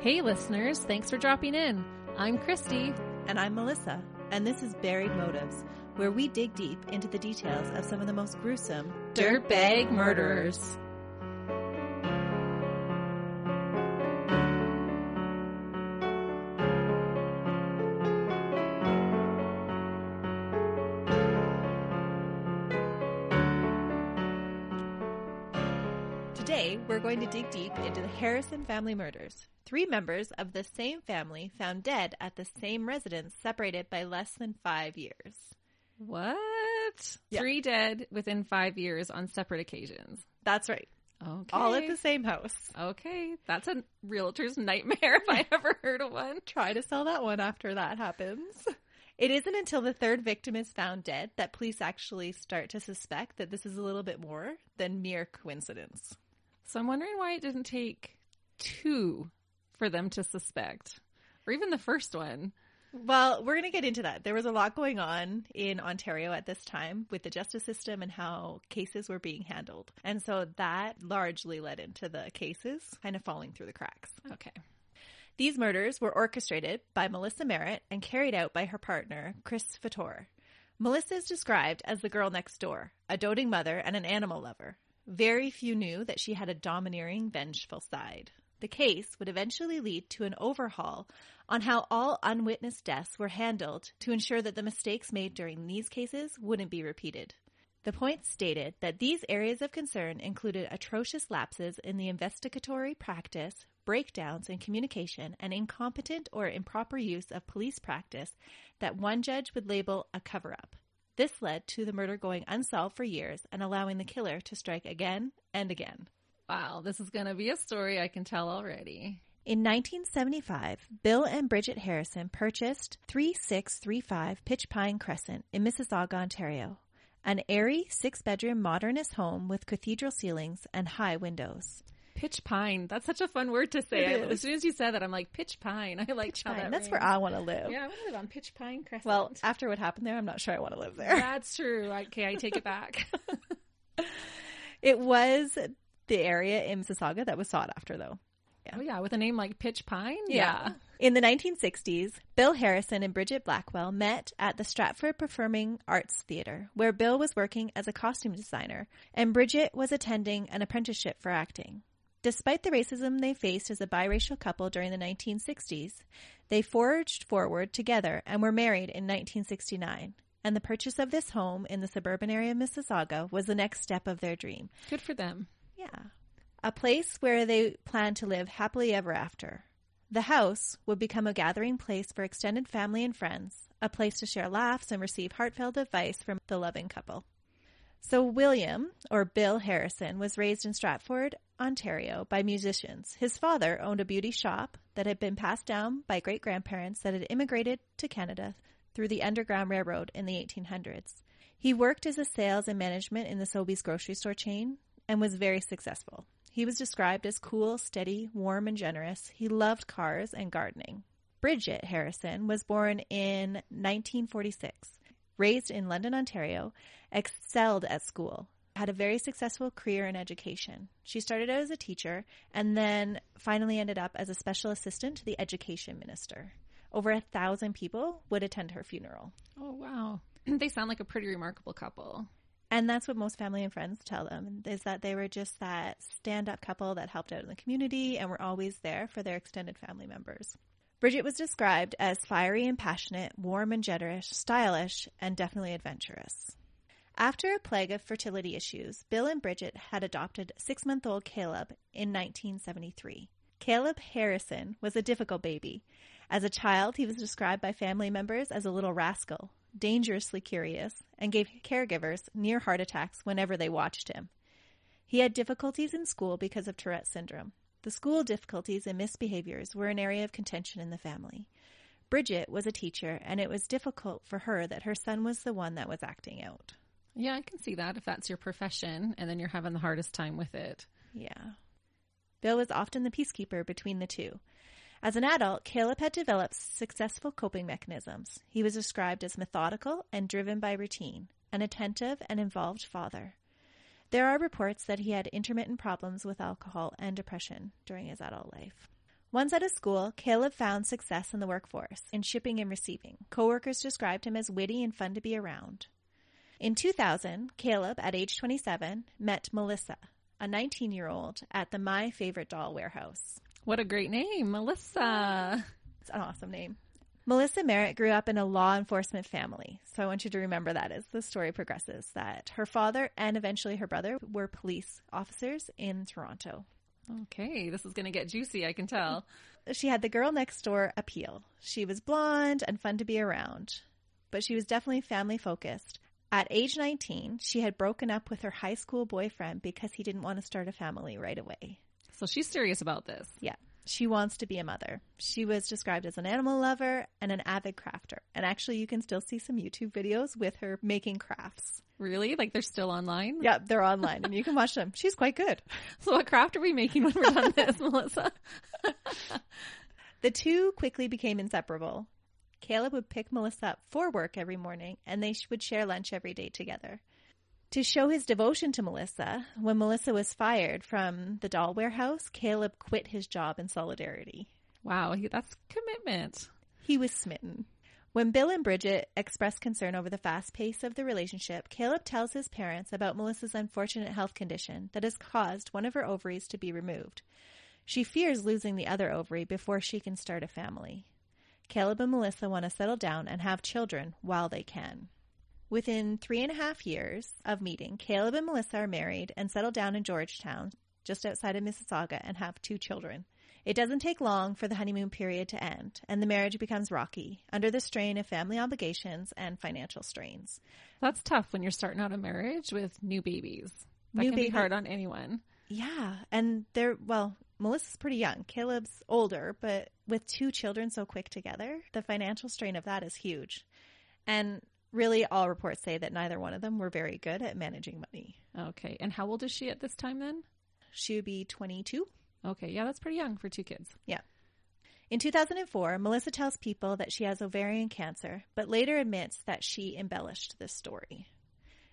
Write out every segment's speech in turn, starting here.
Hey, listeners, thanks for dropping in. I'm Christy. And I'm Melissa, and this is Buried Motives, where we dig deep into the details of some of the most gruesome Dirtbag murderers. Today, we're going to dig deep into the Harrison family murders. Three members of the same family found dead at the same residence, separated by less than five years. What? Yeah. Three dead within five years on separate occasions. That's right. Okay. All at the same house. Okay, that's a realtor's nightmare if I ever heard of one. Try to sell that one after that happens. It isn't until the third victim is found dead that police actually start to suspect that this is a little bit more than mere coincidence. So I'm wondering why it didn't take two for them to suspect, or even the first one. Well, we're going to get into that. There was a lot going on in Ontario at this time with the justice system and how cases were being handled. And so that largely led into the cases kind of falling through the cracks. Okay. These murders were orchestrated by Melissa Merritt and carried out by her partner, Chris Fattore. Melissa is described as the girl next door, a doting mother and an animal lover. Very few knew that she had a domineering, vengeful side. The case would eventually lead to an overhaul on how all unwitnessed deaths were handled to ensure that the mistakes made during these cases wouldn't be repeated. The point stated that these areas of concern included atrocious lapses in the investigatory practice, breakdowns in communication, and incompetent or improper use of police practice that one judge would label a cover up. This led to the murder going unsolved for years and allowing the killer to strike again and again. Wow, this is going to be a story I can tell already. In 1975, Bill and Bridget Harrison purchased 3635 Pitch Pine Crescent in Mississauga, Ontario, an airy six bedroom modernist home with cathedral ceilings and high windows. Pitch pine. That's such a fun word to say. I- as soon as you said that, I'm like, pitch pine. I like how that That's where. I want to live. Yeah, I want to live on Pitch Pine Crescent. Well, after what happened there, I'm not sure I want to live there. that's true. Okay, I take it back. It was the area in Mississauga that was sought after, though. oh yeah, with a name like Pitch Pine. Yeah. In the 1960s, Bill Harrison and Bridget Blackwell met at the Stratford Performing Arts Theatre, where Bill was working as a costume designer and Bridget was attending an apprenticeship for acting. Despite the racism they faced as a biracial couple during the 1960s, they forged forward together and were married in 1969. And the purchase of this home in the suburban area of Mississauga was the next step of their dream. Good for them. Yeah. A place where they planned to live happily ever after. The house would become a gathering place for extended family and friends, a place to share laughs and receive heartfelt advice from the loving couple. So, William, or Bill Harrison, was raised in Stratford, Ontario, by musicians. His father owned a beauty shop that had been passed down by great grandparents that had immigrated to Canada through the Underground Railroad in the 1800s. He worked as a sales and management in the Sobeys grocery store chain and was very successful. He was described as cool, steady, warm, and generous. He loved cars and gardening. Bridget Harrison was born in 1946, raised in London, Ontario, excelled at school, had a very successful career in education. She started out as a teacher and then finally ended up as a special assistant to the education minister. Over a thousand people would attend her funeral. Oh wow, they sound like a pretty remarkable couple. And that's what most family and friends tell them is that they were just that stand up couple that helped out in the community and were always there for their extended family members. Bridget was described as fiery and passionate, warm and generous, stylish, and definitely adventurous. After a plague of fertility issues, Bill and Bridget had adopted six month old Caleb in 1973. Caleb Harrison was a difficult baby. As a child, he was described by family members as a little rascal, dangerously curious, and gave caregivers near heart attacks whenever they watched him. He had difficulties in school because of Tourette's syndrome. The school difficulties and misbehaviors were an area of contention in the family. Bridget was a teacher, and it was difficult for her that her son was the one that was acting out. Yeah, I can see that if that's your profession and then you're having the hardest time with it. Yeah. Bill was often the peacekeeper between the two. As an adult, Caleb had developed successful coping mechanisms. He was described as methodical and driven by routine, an attentive and involved father. There are reports that he had intermittent problems with alcohol and depression during his adult life. Once at a school, Caleb found success in the workforce, in shipping and receiving. Coworkers described him as witty and fun to be around. In 2000, Caleb, at age 27, met Melissa, a 19 year old, at the My Favorite Doll warehouse. What a great name, Melissa. It's an awesome name. Melissa Merritt grew up in a law enforcement family, so I want you to remember that as the story progresses that her father and eventually her brother were police officers in Toronto. Okay, this is going to get juicy, I can tell. She had the girl next door appeal. She was blonde and fun to be around, but she was definitely family focused. At age 19, she had broken up with her high school boyfriend because he didn't want to start a family right away. So she's serious about this. Yeah. She wants to be a mother. She was described as an animal lover and an avid crafter. And actually, you can still see some YouTube videos with her making crafts. Really? Like they're still online? Yeah, they're online and you can watch them. She's quite good. So what craft are we making when we're done this, Melissa? The two quickly became inseparable. Caleb would pick Melissa up for work every morning and they would share lunch every day together. To show his devotion to Melissa, when Melissa was fired from the doll warehouse, Caleb quit his job in solidarity. Wow, that's commitment. He was smitten. When Bill and Bridget express concern over the fast pace of the relationship, Caleb tells his parents about Melissa's unfortunate health condition that has caused one of her ovaries to be removed. She fears losing the other ovary before she can start a family. Caleb and Melissa want to settle down and have children while they can. Within three and a half years of meeting, Caleb and Melissa are married and settle down in Georgetown, just outside of Mississauga, and have two children. It doesn't take long for the honeymoon period to end, and the marriage becomes rocky under the strain of family obligations and financial strains. That's tough when you're starting out a marriage with new babies. That New can baby- be hard on anyone. Yeah, and they're well, Melissa's pretty young. Caleb's older, but with two children so quick together, the financial strain of that is huge. And really all reports say that neither one of them were very good at managing money. Okay. And how old is she at this time then? She would be 22. Okay. Yeah, that's pretty young for two kids. Yeah. In 2004, Melissa tells people that she has ovarian cancer, but later admits that she embellished this story.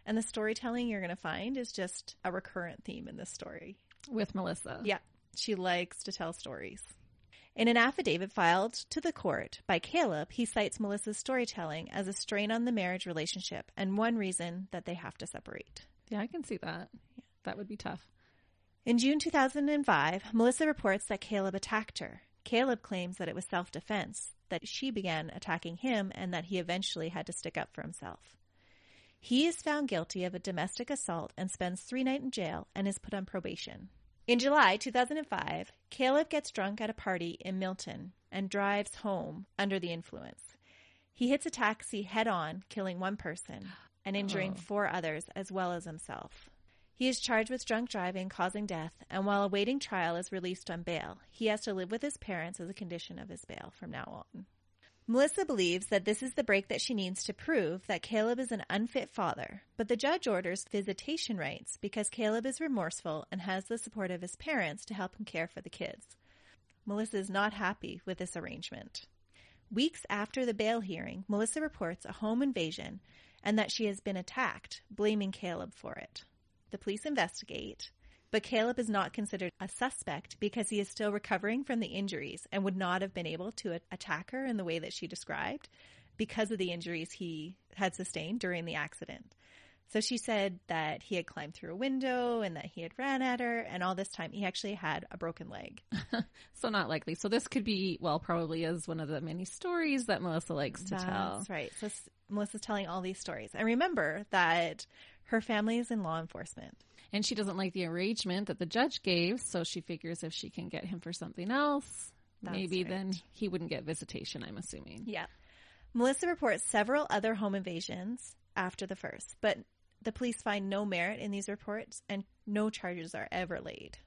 And the storytelling you're going to find is just a recurrent theme in this story. With Melissa. Yeah, she likes to tell stories. In an affidavit filed to the court by Caleb, he cites Melissa's storytelling as a strain on the marriage relationship and one reason that they have to separate. Yeah, I can see that. That would be tough. In June 2005, Melissa reports that Caleb attacked her. Caleb claims that it was self defense, that she began attacking him, and that he eventually had to stick up for himself. He is found guilty of a domestic assault and spends three nights in jail and is put on probation. In July 2005, Caleb gets drunk at a party in Milton and drives home under the influence. He hits a taxi head on, killing one person and injuring Oh. four others as well as himself. He is charged with drunk driving causing death, and while awaiting trial is released on bail. He has to live with his parents as a condition of his bail from now on. Melissa believes that this is the break that she needs to prove that Caleb is an unfit father, but the judge orders visitation rights because Caleb is remorseful and has the support of his parents to help him care for the kids. Melissa is not happy with this arrangement. Weeks after the bail hearing, Melissa reports a home invasion and that she has been attacked, blaming Caleb for it. The police investigate, but Caleb is not considered a suspect because he is still recovering from the injuries and would not have been able to attack her in the way that she described because of the injuries he had sustained during the accident. So she said that he had climbed through a window and that he had ran at her, and all this time he actually had a broken leg. So not likely. So this could be, well, probably is one of the many stories that Melissa likes to tell. That's right. So s- Melissa's telling all these stories. And remember that her family is in law enforcement. And she doesn't like the arrangement that the judge gave, so she figures if she can get him for something else, That's maybe right. then he wouldn't get visitation, I'm assuming. Yeah. Melissa reports several other home invasions after the first, but the police find no merit in these reports and no charges are ever laid.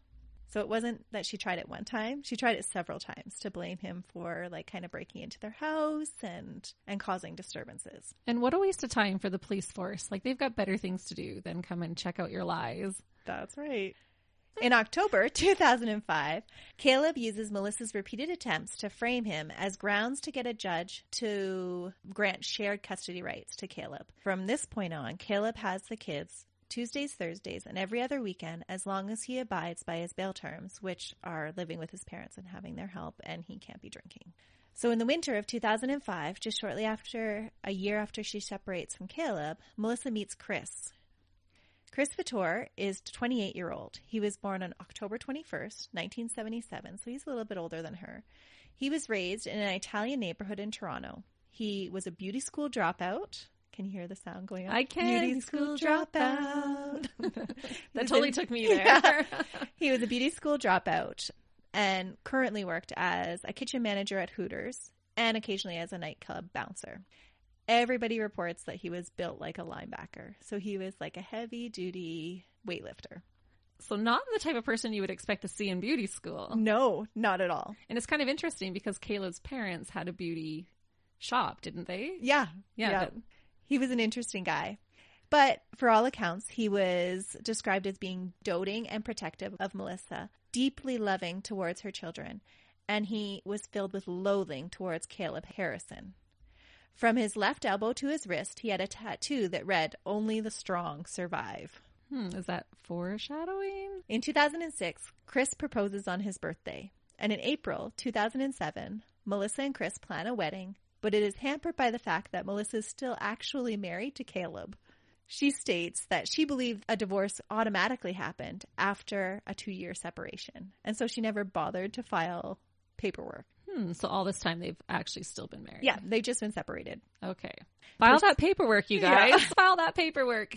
So it wasn't that she tried it one time. She tried it several times to blame him for like kind of breaking into their house and and causing disturbances. And what a waste of time for the police force. Like they've got better things to do than come and check out your lies. That's right. In October 2005, Caleb uses Melissa's repeated attempts to frame him as grounds to get a judge to grant shared custody rights to Caleb. From this point on, Caleb has the kids Tuesdays, Thursdays, and every other weekend as long as he abides by his bail terms, which are living with his parents and having their help, and he can't be drinking. So in the winter of 2005, just shortly after a year after she separates from Caleb, Melissa meets Chris. Chris Fattore is 28 year old. He was born on October 21st, 1977, so he's a little bit older than her. He was raised in an Italian neighborhood in Toronto. He was a beauty school dropout. Can you hear the sound going on? I can. Beauty school dropout. that totally took me there. he was a beauty school dropout and currently worked as a kitchen manager at Hooters and occasionally as a nightclub bouncer. Everybody reports that he was built like a linebacker. So he was like a heavy duty weightlifter. So not the type of person you would expect to see in beauty school. No, not at all. And it's kind of interesting because Caleb's parents had a beauty shop, didn't they? Yeah. Yeah. yeah. He was an interesting guy. But for all accounts, he was described as being doting and protective of Melissa, deeply loving towards her children, and he was filled with loathing towards Caleb Harrison. From his left elbow to his wrist, he had a tattoo that read, Only the strong survive. Hmm, is that foreshadowing? In 2006, Chris proposes on his birthday. And in April 2007, Melissa and Chris plan a wedding, but it is hampered by the fact that Melissa is still actually married to Caleb. She states that she believed a divorce automatically happened after a two year separation. And so she never bothered to file paperwork. Hmm, so all this time they've actually still been married. Yeah, they've just been separated. Okay. File that paperwork, you Yeah. guys. File that paperwork.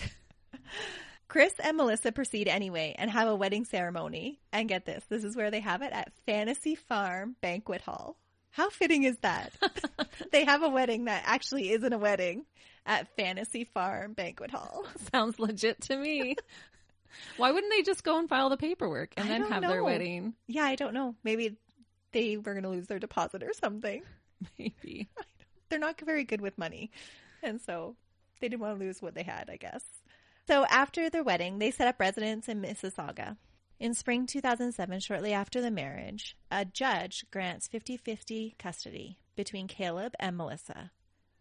Chris and Melissa proceed anyway and have a wedding ceremony. And get this this is where they have it at Fantasy Farm Banquet Hall. How fitting is that? they have a wedding that actually isn't a wedding at Fantasy Farm Banquet Hall. Sounds legit to me. Why wouldn't they just go and file the paperwork and I then have their wedding? Yeah, I don't know. Maybe they were going to lose their deposit or something. Maybe. They're not very good with money. And so they didn't want to lose what they had, I guess. So after their wedding, they set up residence in Mississauga. In spring 2007, shortly after the marriage, a judge grants 50 50 custody between Caleb and Melissa.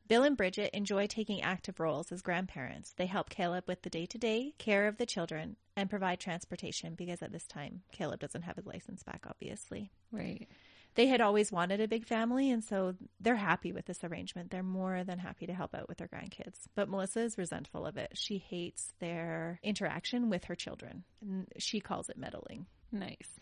Bill and Bridget enjoy taking active roles as grandparents. They help Caleb with the day to day care of the children and provide transportation because at this time, Caleb doesn't have his license back, obviously Right. they had always wanted a big family and so they're happy with this arrangement they're more than happy to help out with their grandkids but melissa is resentful of it she hates their interaction with her children and she calls it meddling Nice.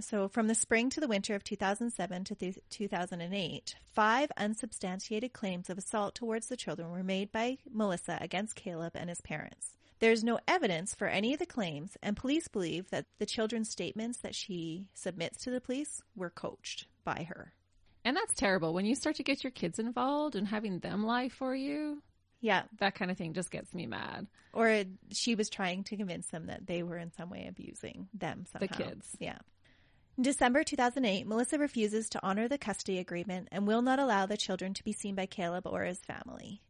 So from the spring to the winter of 2007 to th- 2008 five unsubstantiated claims of assault towards the children were made by melissa against caleb and his parents there's no evidence for any of the claims, and police believe that the children's statements that she submits to the police were coached by her. And that's terrible. When you start to get your kids involved and having them lie for you, Yeah. that kind of thing just gets me mad. Or she was trying to convince them that they were in some way abusing them somehow. The kids. Yeah. In December 2008, Melissa refuses to honor the custody agreement and will not allow the children to be seen by Caleb or his family.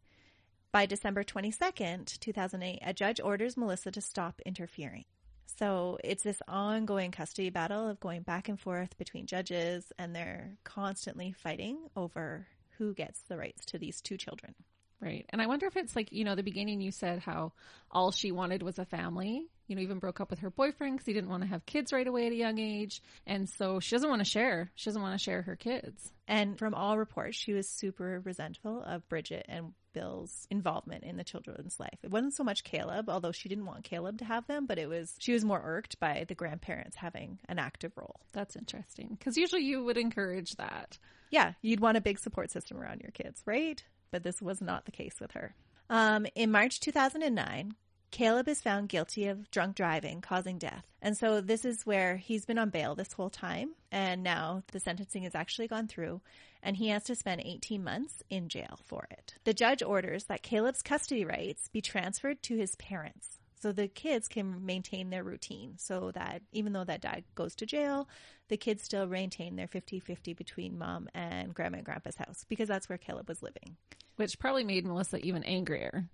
By December 22nd, 2008, a judge orders Melissa to stop interfering. So it's this ongoing custody battle of going back and forth between judges, and they're constantly fighting over who gets the rights to these two children. Right. And I wonder if it's like, you know, the beginning you said how all she wanted was a family, you know, even broke up with her boyfriend because he didn't want to have kids right away at a young age. And so she doesn't want to share. She doesn't want to share her kids. And from all reports, she was super resentful of Bridget and Bill's involvement in the children's life. It wasn't so much Caleb, although she didn't want Caleb to have them, but it was she was more irked by the grandparents having an active role. That's interesting because usually you would encourage that. Yeah, you'd want a big support system around your kids, right? But this was not the case with her. Um, in March 2009, Caleb is found guilty of drunk driving causing death. And so this is where he's been on bail this whole time. And now the sentencing has actually gone through and he has to spend 18 months in jail for it. The judge orders that Caleb's custody rights be transferred to his parents. So the kids can maintain their routine so that even though that dad goes to jail, the kids still maintain their 50 50 between mom and grandma and grandpa's house because that's where Caleb was living. Which probably made Melissa even angrier.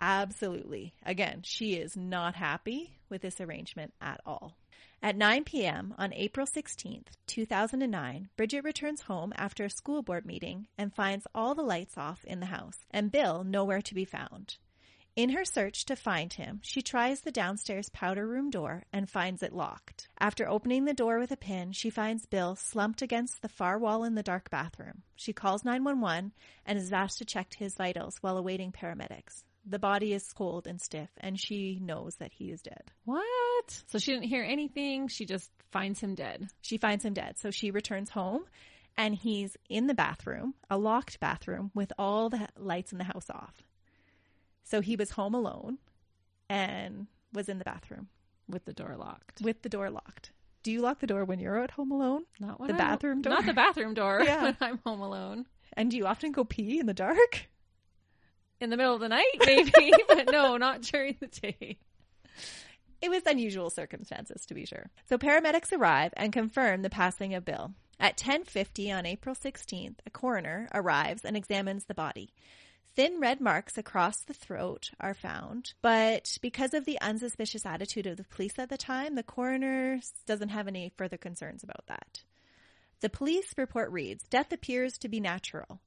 Absolutely. Again, she is not happy with this arrangement at all. At 9 p.m. on April 16th, 2009, Bridget returns home after a school board meeting and finds all the lights off in the house and Bill nowhere to be found. In her search to find him, she tries the downstairs powder room door and finds it locked. After opening the door with a pin, she finds Bill slumped against the far wall in the dark bathroom. She calls 911 and is asked to check his vitals while awaiting paramedics. The body is cold and stiff, and she knows that he is dead. What? So she didn't hear anything. She just finds him dead. She finds him dead. So she returns home, and he's in the bathroom, a locked bathroom, with all the lights in the house off. So he was home alone and was in the bathroom with the door locked. with the door locked. Do you lock the door when you're at home alone? Not when The I'm- bathroom door? Not the bathroom door Yeah. when I'm home alone. And do you often go pee in the dark? In the middle of the night, maybe, but no, not during the day. It was unusual circumstances, to be sure. So paramedics arrive and confirm the passing of Bill. At 10:50 on April 16th, a coroner arrives and examines the body. Thin red marks across the throat are found, but because of the unsuspicious attitude of the police at the time, the coroner doesn't have any further concerns about that. The police report reads, "Death appears to be natural."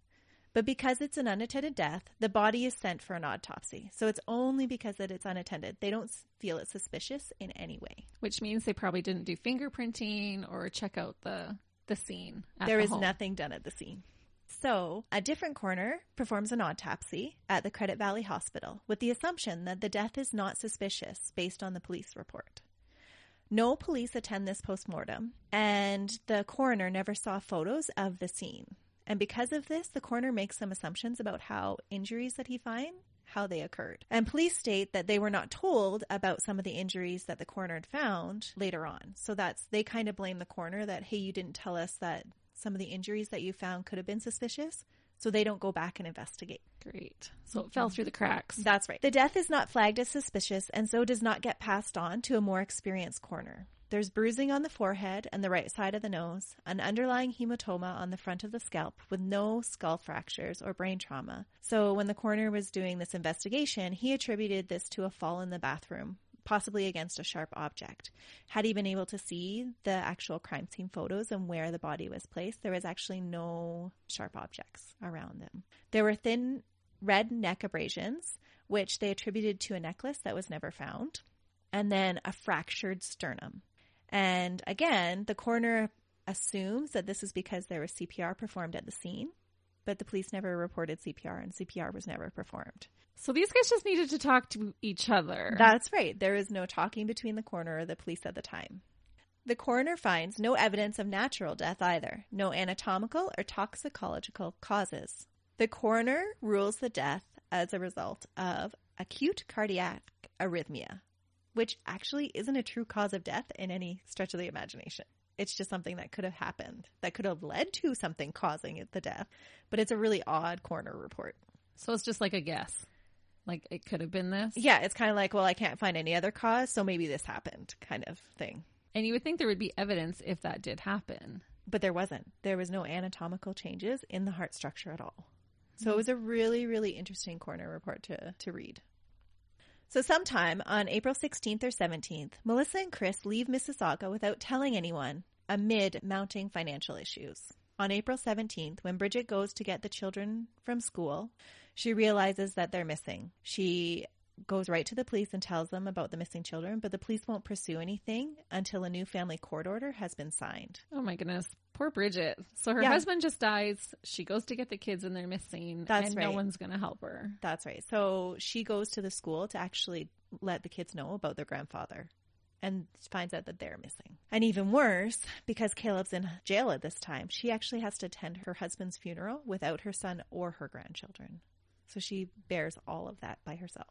But because it's an unattended death, the body is sent for an autopsy. So it's only because that it's unattended. They don't feel it suspicious in any way. Which means they probably didn't do fingerprinting or check out the the scene. At There the is home. nothing done at the scene. So, a different coroner performs an autopsy at the Credit Valley Hospital with the assumption that the death is not suspicious based on the police report. No police attend this postmortem, and the coroner never saw photos of the scene. And because of this, the coroner makes some assumptions about how injuries that he finds how they occurred. And police state that they were not told about some of the injuries that the coroner had found later on. So that's they kind of blame the coroner that hey, you didn't tell us that some of the injuries that you found could have been suspicious. So they don't go back and investigate. Great. So it fell through the cracks. That's right. The death is not flagged as suspicious and so does not get passed on to a more experienced coroner. There's bruising on the forehead and the right side of the nose, an underlying hematoma on the front of the scalp with no skull fractures or brain trauma. So when the coroner was doing this investigation, he attributed this to a fall in the bathroom, possibly against a sharp object. Had he been able to see the actual crime scene photos and where the body was placed, there was actually no sharp objects around them. There were thin red neck abrasions, which they attributed to a necklace that was never found, and then a fractured sternum. And again, the coroner assumes that this is because there was CPR performed at the scene, but the police never reported CPR and CPR was never performed. So these guys just needed to talk to each other. That's right. There is no talking between the coroner or the police at the time. The coroner finds no evidence of natural death either, no anatomical or toxicological causes. The coroner rules the death as a result of acute cardiac arrhythmia, which actually isn't a true cause of death in any stretch of the imagination. It's just something that could have happened, that could have led to something causing the death. But it's a really odd coroner report. so it's just like a guess. Like it could have been this. Yeah, it's kind of like, well, I can't find any other cause, so maybe this happened kind of thing. And you would think there would be evidence if that did happen. But there wasn't. There was no anatomical changes in the heart structure at all. So hmm. it was a really, really interesting coroner report to, to read. So sometime on April 16th or 17th, Melissa and Chris leave Mississauga without telling anyone amid mounting financial issues. On April 17th, when Bridget goes to get the children from school, she realizes that they're missing. She goes right to the police and tells them about the missing children, but the police won't pursue anything until a new family court order has been signed. Oh my goodness. Poor Bridget. So her Yeah. husband just dies. She goes to get the kids and they're missing. That's and no one's going to help her. That's right. So she goes to the school to actually let the kids know about their grandfather and finds out that they're missing. And even worse, because Caleb's in jail at this time, she actually has to attend her husband's funeral without her son or her grandchildren. So she bears all of that by herself.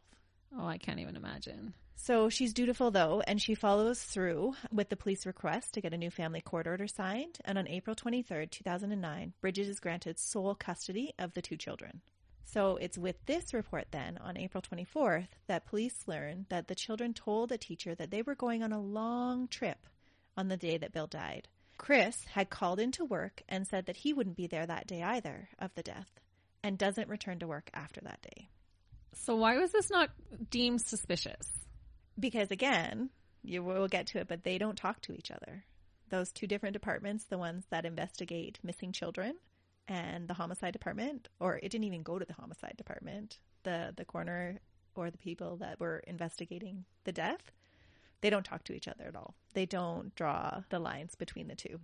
Oh, I can't even imagine. So she's dutiful though, and she follows through with the police request to get a new family court order signed. And on April 23rd, 2009, Bridget is granted sole custody of the two children. So it's with this report then, on April 24th, that police learn that the children told a teacher that they were going on a long trip on the day that Bill died. Chris had called into work and said that he wouldn't be there that day either of the death and doesn't return to work after that day. So why was this not deemed suspicious? because again, you will get to it, but they don't talk to each other. Those two different departments, the ones that investigate missing children and the homicide department, or it didn't even go to the homicide department. The the coroner or the people that were investigating the death, they don't talk to each other at all. They don't draw the lines between the two.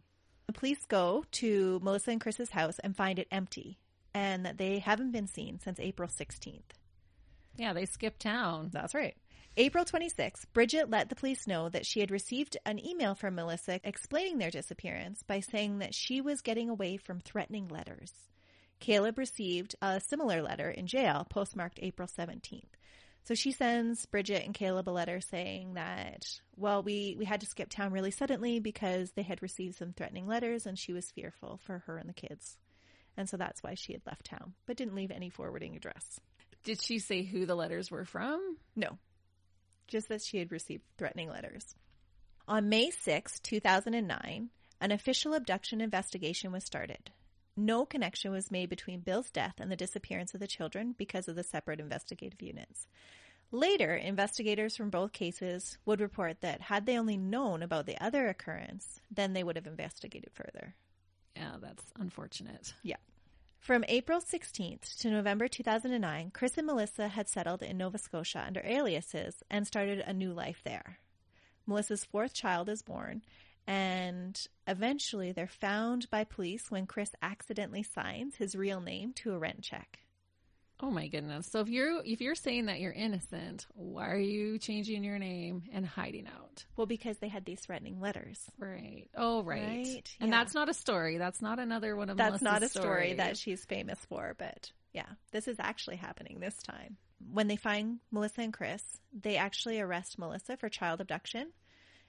The police go to Melissa and Chris's house and find it empty and that they haven't been seen since April 16th. Yeah, they skipped town. That's right. April 26th, Bridget let the police know that she had received an email from Melissa explaining their disappearance by saying that she was getting away from threatening letters. Caleb received a similar letter in jail, postmarked April 17th. So she sends Bridget and Caleb a letter saying that, well, we, we had to skip town really suddenly because they had received some threatening letters and she was fearful for her and the kids. And so that's why she had left town, but didn't leave any forwarding address. Did she say who the letters were from? No, just that she had received threatening letters. On May 6, 2009, an official abduction investigation was started. No connection was made between Bill's death and the disappearance of the children because of the separate investigative units. Later, investigators from both cases would report that had they only known about the other occurrence, then they would have investigated further. Yeah, that's unfortunate. Yeah. From April 16th to November 2009, Chris and Melissa had settled in Nova Scotia under aliases and started a new life there. Melissa's fourth child is born, and eventually they're found by police when Chris accidentally signs his real name to a rent check. Oh my goodness. So if you're if you're saying that you're innocent, why are you changing your name and hiding out? Well, because they had these threatening letters. Right. Oh, right. Right, And yeah. that's not a story. That's not another one of That's Melissa's not a story stories. that she's famous for, but yeah, this is actually happening this time. When they find Melissa and Chris, they actually arrest Melissa for child abduction,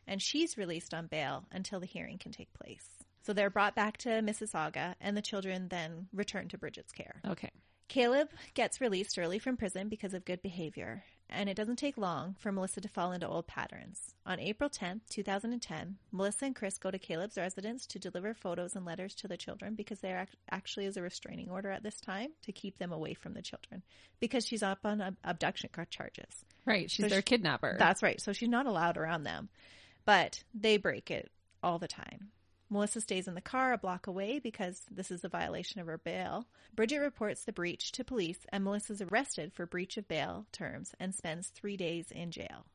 and she's released on bail until the hearing can take place. So they're brought back to Mississauga, and the children then return to Bridget's care. Okay. Caleb gets released early from prison because of good behavior, and it doesn't take long for Melissa to fall into old patterns. On April 10th, 2010, Melissa and Chris go to Caleb's residence to deliver photos and letters to the children because there ac- actually is a restraining order at this time to keep them away from the children because she's up on ab- abduction charges. Right. She's So their she- kidnapper. That's right. So she's not allowed around them, but they break it all the time. Melissa stays in the car a block away because this is a violation of her bail. Bridget reports the breach to police, and Melissa's arrested for breach of bail terms and spends three days in jail.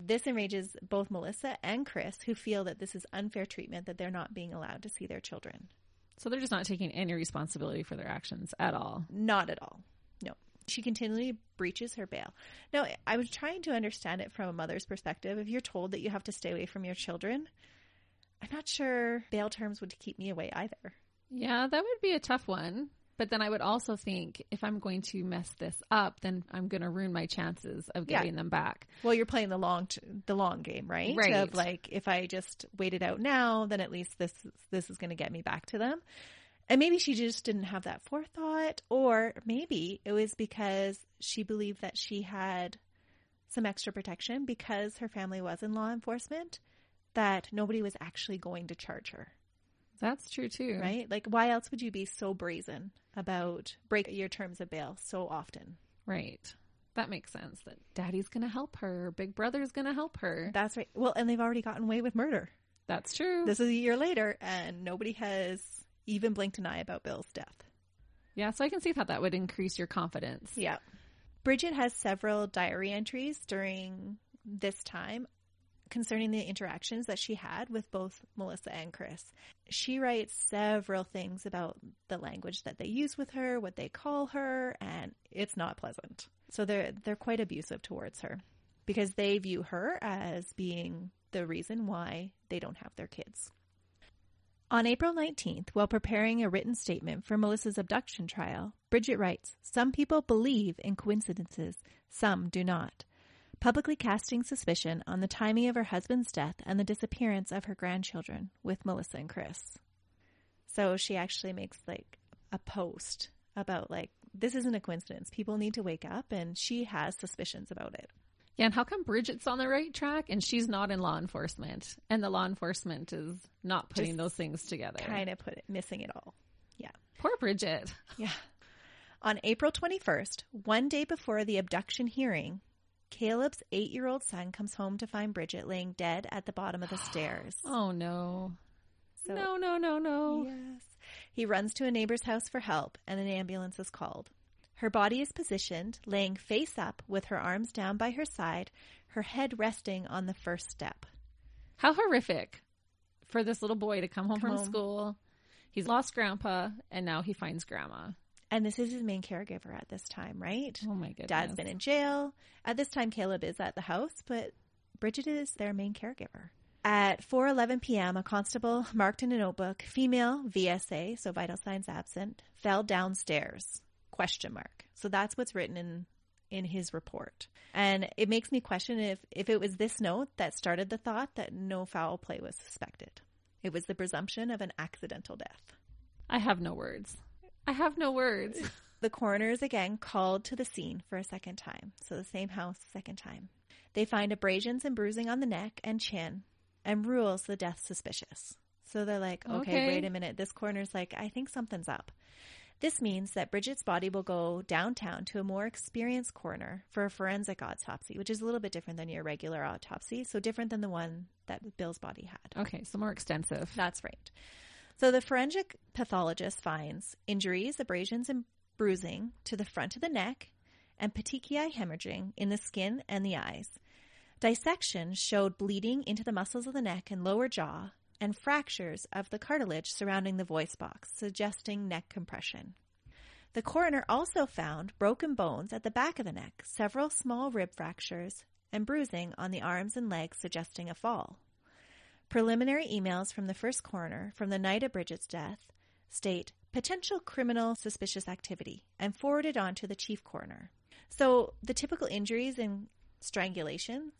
This enrages both Melissa and Chris, who feel that this is unfair treatment that they're not being allowed to see their children. so they're just not taking any responsibility for their actions at all. Not at all. No. She continually breaches her bail. Now, I was trying to understand it from a mother's perspective. If you're told that you have to stay away from your children, I'm not sure bail terms would keep me away either. Yeah, that would be a tough one. But then I would also think if I'm going to mess this up, then I'm going to ruin my chances of Yeah. getting them back. Well, you're playing the long t- the long game, right? Right. Of like if I just wait it out now, then at least this this is going to get me back to them. And maybe she just didn't have that forethought or maybe it was because she believed that she had some extra protection because her family was in law enforcement that nobody was actually going to charge her, That's true too. right? Like why else would you be so brazen about break your terms of bail so often? Right. That makes sense that daddy's going to help her, big brother's going to help her. That's right. Well, and they've already gotten away with murder. That's true. This is a year later, and nobody has even blinked an eye about Bill's death. yeah, so I can see how that would increase your confidence. Yeah. Bridget has several diary entries during this time concerning the interactions that she had with both Melissa and Chris. She writes several things about the language that they use with her, what they call her, and it's not pleasant. So they're they're quite abusive towards her because they view her as being the reason why they don't have their kids. On April 19th, while preparing a written statement for Melissa's abduction trial, Bridget writes Some people believe in coincidences, some do not. Publicly casting suspicion on the timing of her husband's death and the disappearance of her grandchildren with Melissa and Chris. So she actually makes like a post about like, this isn't a coincidence. People need to wake up, and she has suspicions about it. Yeah, and how come Bridget's on the right track and she's not in law enforcement and the law enforcement is not putting Just those things together? Kind of put it missing it all. Yeah. Poor Bridget. Yeah. On April 21st, one day before the abduction hearing, Caleb's eight year old son comes home to find Bridget laying dead at the bottom of the stairs. Oh no. So- no, no, no, no. Yes. He runs to a neighbor's house for help, and an ambulance is called. Her body is positioned, laying face up with her arms down by her side, her head resting on the first step. How horrific for this little boy to come home Come from home. school. He's lost grandpa and now he finds grandma. And this is his main caregiver at this time, right? Oh my goodness. Dad's been in jail. At this time, Caleb is at the house, but Bridget is their main caregiver. At 4:11 p.m., a constable marked in a notebook, "Female VSA, so vital signs absent, fell downstairs." Question mark. So that's what's written in in his report. And it makes me question if if it was this note that started the thought that no foul play was suspected. It was the presumption of an accidental death. I have no words. I have no words. The coroner is again called to the scene for a second time. So the same house, second time. They find abrasions and bruising on the neck and chin and rules the death suspicious. So they're like, okay, Okay. wait a minute. This coroner's like, I think something's up. This means that Bridget's body will go downtown to a more experienced coroner for a forensic autopsy, which is a little bit different than your regular autopsy. So different than the one that Bill's body had. Okay, so more extensive. That's right. So the forensic pathologist finds injuries, abrasions, and bruising to the front of the neck and petechiae hemorrhaging in the skin and the eyes. Dissection showed bleeding into the muscles of the neck and lower jaw and fractures of the cartilage surrounding the voice box, suggesting neck compression. The coroner also found broken bones at the back of the neck, several small rib fractures, and bruising on the arms and legs, suggesting a fall. Preliminary emails from the first coroner from the night of Bridget's death state potential criminal suspicious activity and forwarded on to the chief coroner. So the typical injuries in strangulation,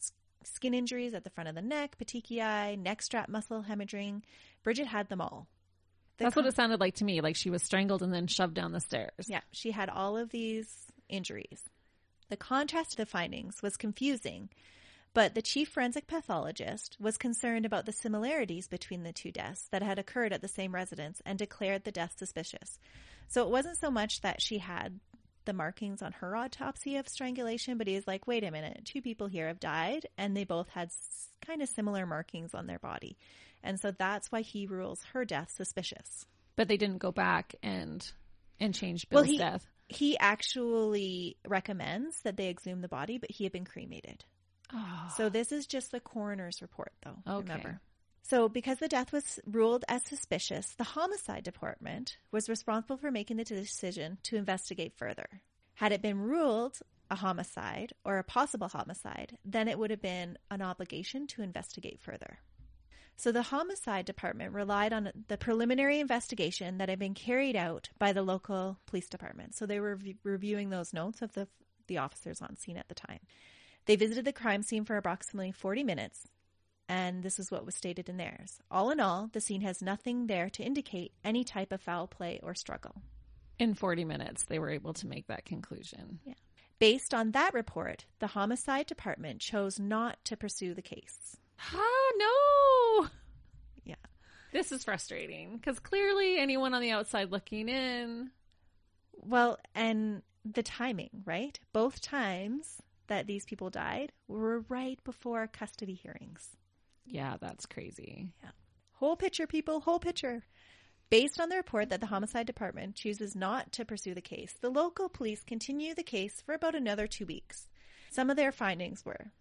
skin injuries at the front of the neck, petechiae, neck strap muscle hemorrhaging, Bridget had them all. The That's what it sounded like to me. Like she was strangled and then shoved down the stairs. yeah, she had all of these injuries. The contrast of the findings was confusing, but the chief forensic pathologist was concerned about the similarities between the two deaths that had occurred at the same residence and declared the death suspicious. So it wasn't so much that she had the markings on her autopsy of strangulation, but he was like, wait a minute, two people here have died and they both had s- kind of similar markings on their body. And so that's why he rules her death suspicious. But they didn't go back and and change Well, Bill's he- death. He actually recommends that they exhume the body, but he had been cremated. Oh. So this is just the coroner's report, though. Okay. Remember. So because the death was ruled as suspicious, the homicide department was responsible for making the decision to investigate further. Had it been ruled a homicide or a possible homicide, then it would have been an obligation to investigate further. So the homicide department relied on the preliminary investigation that had been carried out by the local police department. So they were rev- reviewing those notes of the the officers on scene at the time. They visited the crime scene for approximately 40 minutes, and this is what was stated in theirs. All in all, the scene has nothing there to indicate any type of foul play or struggle. In 40 minutes, they were able to make that conclusion. Yeah. Based on that report, the homicide department chose not to pursue the case. Ah, no! Yeah. This is frustrating because clearly anyone on the outside looking in. Well, and the timing, right? Both times that these people died were right before custody hearings. Yeah, that's crazy. Yeah. Whole picture, people, whole picture. Based on the report that the homicide department chooses not to pursue the case, the local police continue the case for about another two weeks. Some of their findings were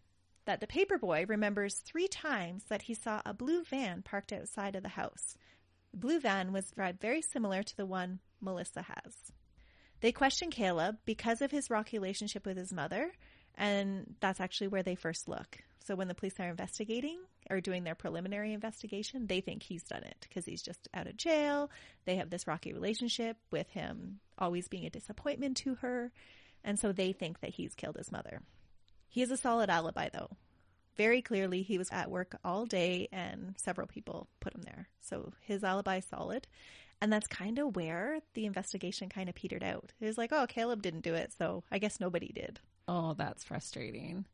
that the paperboy remembers three times that he saw a blue van parked outside of the house. The blue van was very similar to the one Melissa has. They question Caleb because of his rocky relationship with his mother, and that's actually where they first look. So when the police are investigating or doing their preliminary investigation, they think he's done it because he's just out of jail. They have this rocky relationship with him always being a disappointment to her, and so they think that he's killed his mother. He has a solid alibi though. Very clearly he was at work all day and several people put him there. So his alibi is solid. And that's kind of where the investigation kind of petered out. It was like, oh, Caleb didn't do it, so I guess nobody did. Oh, that's frustrating.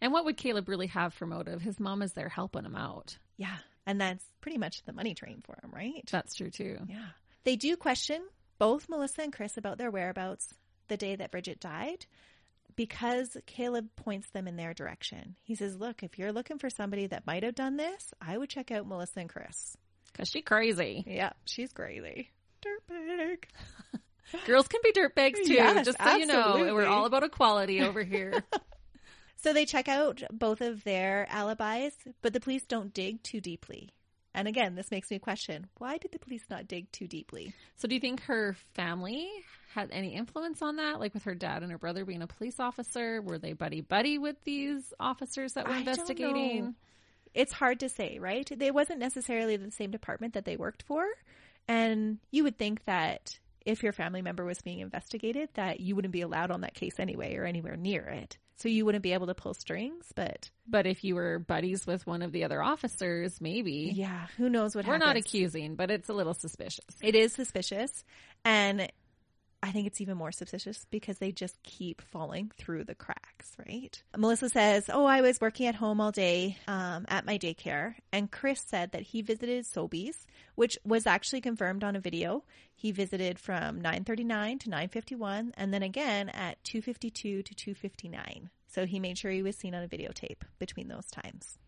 And what would Caleb really have for motive? His mom is there helping him out. Yeah. And that's pretty much the money train for him, right? That's true too. Yeah. They do question both Melissa and Chris about their whereabouts the day that Bridget died because Caleb points them in their direction. He says, Look, if you're looking for somebody that might have done this, I would check out Melissa and Chris. Because she crazy. Yeah, she's crazy. Dirtbag. Girls can be dirtbags too. Yes, just so you know, we're all about equality over here. So they check out both of their alibis, but the police don't dig too deeply. And again, this makes me question why did the police not dig too deeply? so, do you think her family had any influence on that? Like with her dad and her brother being a police officer, were they buddy buddy with these officers that were I investigating? It's hard to say, right? They wasn't necessarily the same department that they worked for. And you would think that if your family member was being investigated, that you wouldn't be allowed on that case anyway or anywhere near it. So you wouldn't be able to pull strings, but But if you were buddies with one of the other officers, maybe. yeah, who knows what We're happens. not accusing, but it's a little suspicious. It is suspicious. And I think it's even more suspicious because they just keep falling through the cracks, right? Melissa says, Oh, I was working at home all day um, at my daycare. And Chris said that he visited Sobeys, which was actually confirmed on a video. He visited from 939 to 951 and then again at 252 to 259. So he made sure he was seen on a videotape between those times.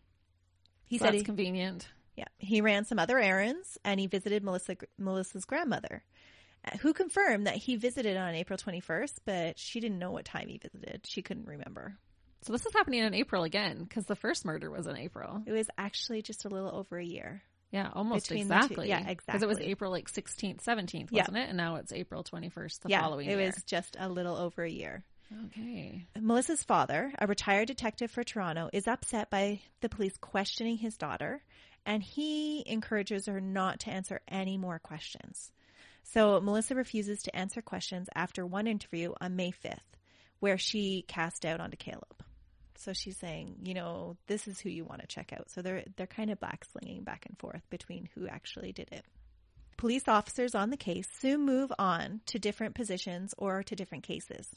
He So said that's he, convenient. yeah, he ran some other errands and he visited Melissa Melissa's grandmother, who confirmed that he visited on April 21st, but she didn't know what time he visited. She couldn't remember. So this is happening in April again because the first murder was in April. It was actually just a little over a year. Yeah, almost the two- exactly. Because it was. April like 16th, 17th, wasn't it? And now it's April 21st the yeah, following it year. It was just a little over a year. Okay. Melissa's father, a retired detective for Toronto, is upset by the police questioning his daughter, and he encourages her not to answer any more questions. So Melissa refuses to answer questions after one interview on May 5th, where she cast doubt onto Caleb. So she's saying, you know, this is who you want to check out. So they're they're kind of black slinging back and forth between who actually did it. Police officers on the case soon move on to different positions or to different cases.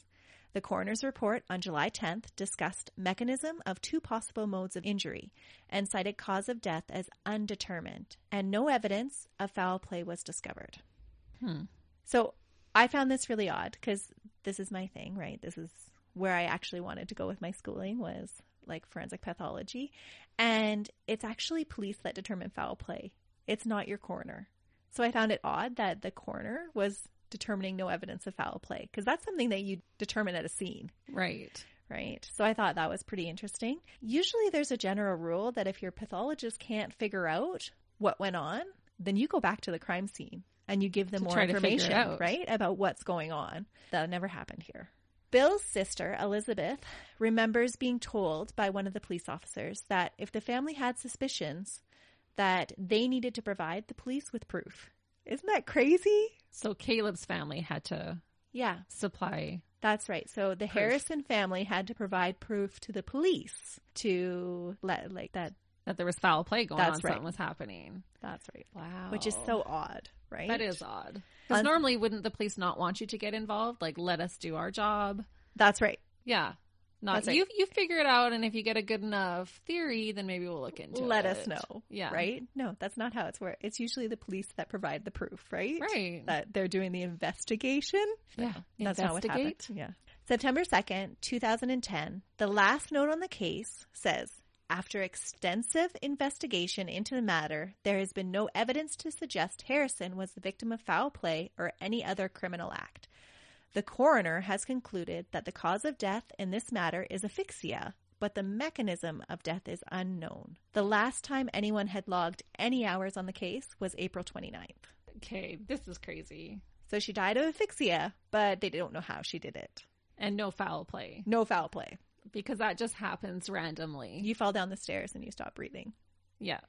The coroner's report on July 10th discussed mechanism of two possible modes of injury and cited cause of death as undetermined, and no evidence of foul play was discovered. Hmm. So I found this really odd because this is my thing, right? This is where I actually wanted to go with my schooling was like forensic pathology, and it's actually police that determine foul play. It's not your coroner. So I found it odd that the coroner was determining no evidence of foul play because that's something that you determine at a scene Right. right? So I thought that was pretty interesting. Usually there's a general rule that if your pathologist can't figure out what went on, then you go back to the crime scene and you give them more try to figure it information, right? About what's going on. That never happened here. Bill's sister, Elizabeth, remembers being told by one of the police officers that if the family had suspicions, that they needed to provide the police with proof. Isn't that crazy? So Caleb's family had to Yeah, supply. That's right. So the Proof. Harrison family had to provide proof to the police to let like that. That there was foul play going That's on, right. something was happening. That's right. Wow. Which is so odd, right? That is odd. Because Un- normally, wouldn't the police not want you to get involved? Like, let us do our job. That's right. Yeah. Not That's right. you. You figure it out, and if you get a good enough theory, then maybe we'll look into it. Let us know. Yeah. Right? No, that's not how it's worked. It's usually the police that provide the proof, right? Right. That they're doing the investigation. Yeah. That's not what happened. Yeah. September 2nd, 2010, the last note on the case says After extensive investigation into the matter, there has been no evidence to suggest Harrison was the victim of foul play or any other criminal act. The coroner has concluded that the cause of death in this matter is asphyxia, but the mechanism of death is unknown. The last time anyone had logged any hours on the case was April 29th. Okay, this is crazy. So she died of asphyxia, but they don't know how she did it. And no foul play No foul play. Because that just happens randomly. You fall down the stairs and you stop breathing. yeah.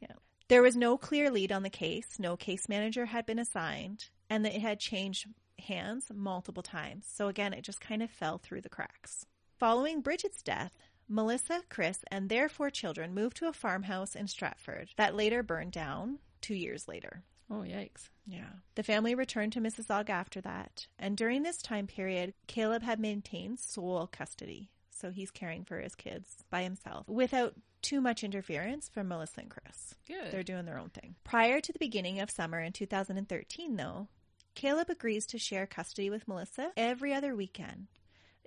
Yeah. There was no clear lead on the case. No case manager had been assigned, and it had changed hands multiple times. So again, it just kind of fell through the cracks. Following Bridget's death, Melissa, Chris, and their four children moved to a farmhouse in Stratford that later burned down two years later. Oh, yikes. Yeah. The family returned to Mississauga after that, and during this time period, Caleb had maintained sole custody. So he's caring for his kids by himself without too much interference from Melissa and Chris. Good. They're doing their own thing. Prior to the beginning of summer in 2013, though, Caleb agrees to share custody with Melissa every other weekend.